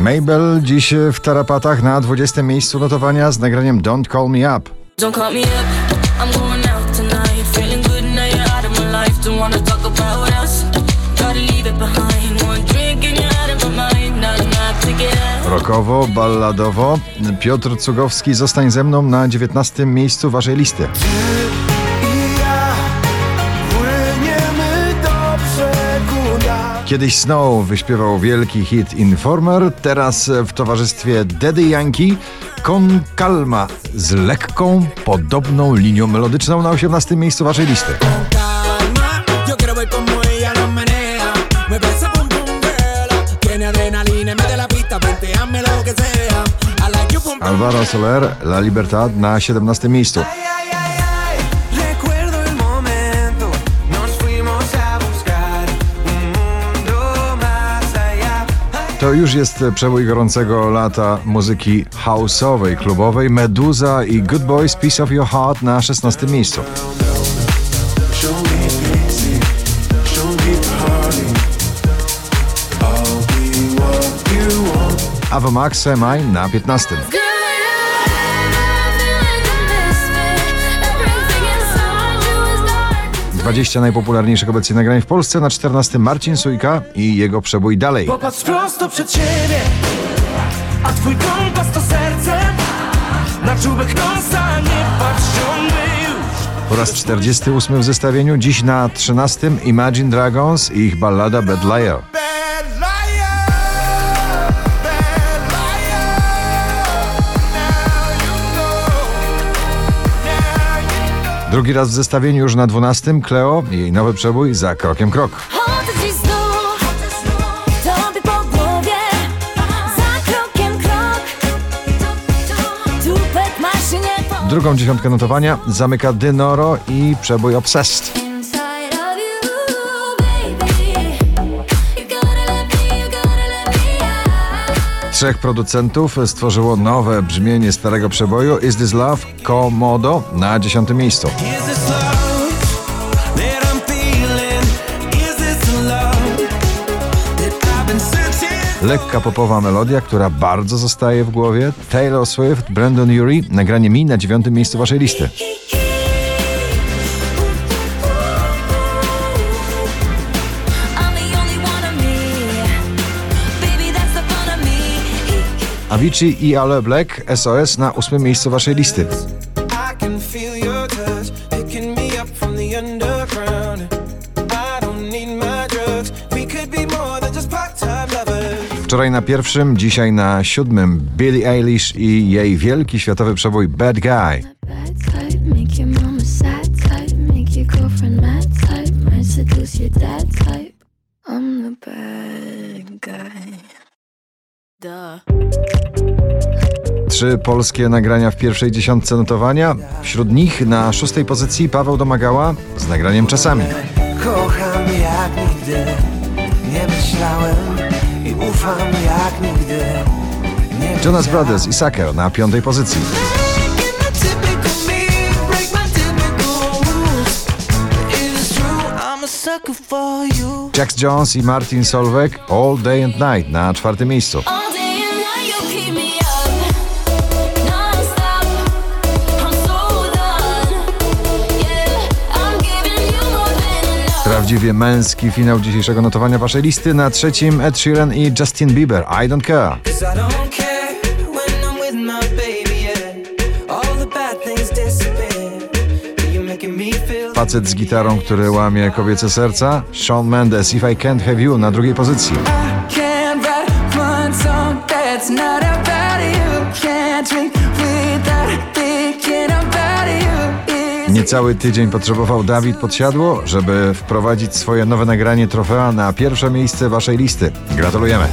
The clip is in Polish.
Mabel dziś w tarapatach na 20 miejscu notowania z nagraniem Don't Call Me Up. Don't call me up. I'm going out tonight. Feeling good now you're out of my life. Don't wanna talk about us. Gotta leave it behind. One drink and you're out of my mind. Not enough to get out. Rokowo, balladowo. Piotr Cugowski, zostań ze mną na 19 miejscu waszej listy. Kiedyś Snow wyśpiewał wielki hit Informer, teraz w towarzystwie Daddy Yankee Con Calma z lekką, podobną linią melodyczną na 18 miejscu waszej listy. pum. Alvaro Soler, La Libertad na 17 miejscu. To już jest przebój gorącego lata muzyki houseowej, klubowej. Meduza i Good Boys Piece of Your Heart na 16 miejscu. Ava Max Semi na 15. 20 najpopularniejszych obecnie nagrań w Polsce. Na 14 Marcin Sujka i jego przebój dalej. Popatrz prosto przed siebie, a twój kompas to serce. Na czubek nosa nie patrz. Po raz 48 w zestawieniu, dziś na 13 Imagine Dragons i ich ballada Bad Liar. Drugi raz w zestawieniu już na 12 Cleo i jej nowy przebój za krokiem krok. Drugą dziesiątkę notowania zamyka Dynoro i przebój Obsessed. Trzech producentów stworzyło nowe brzmienie starego przeboju Is This Love? Komodo na 10 miejscu. Lekka popowa melodia, która bardzo zostaje w głowie. Taylor Swift, Brandon Urie, nagranie mi na 9 miejscu waszej listy. Avicii i Ale Black, SOS na 8 miejscu waszej listy. Wczoraj na pierwszym, dzisiaj na siódmym Billie Eilish i jej wielki światowy przebój Bad Guy. Make your mama sad type, make your girlfriend mad type, might seduce your dad type. I'm the bad guy. Duh. Trzy polskie nagrania w pierwszej dziesiątce notowania. Wśród nich na szóstej pozycji Paweł Domagała z nagraniem Czasami. Kocham jak nigdy, nie myślałem i ufam jak nigdy. Jonas Brothers i Sucker na piątej pozycji. Jax Jones i Martin Solveig All Day and Night na czwartym miejscu. Prawdziwie męski finał dzisiejszego notowania waszej listy. Na trzecim Ed Sheeran i Justin Bieber I Don't Care. Facet z gitarą, który łamie kobiece serca. Shawn Mendes If I Can't Have You na drugiej pozycji. Niecały tydzień potrzebował Dawid Podsiadło, żeby wprowadzić swoje nowe nagranie trofea na pierwsze miejsce waszej listy. Gratulujemy.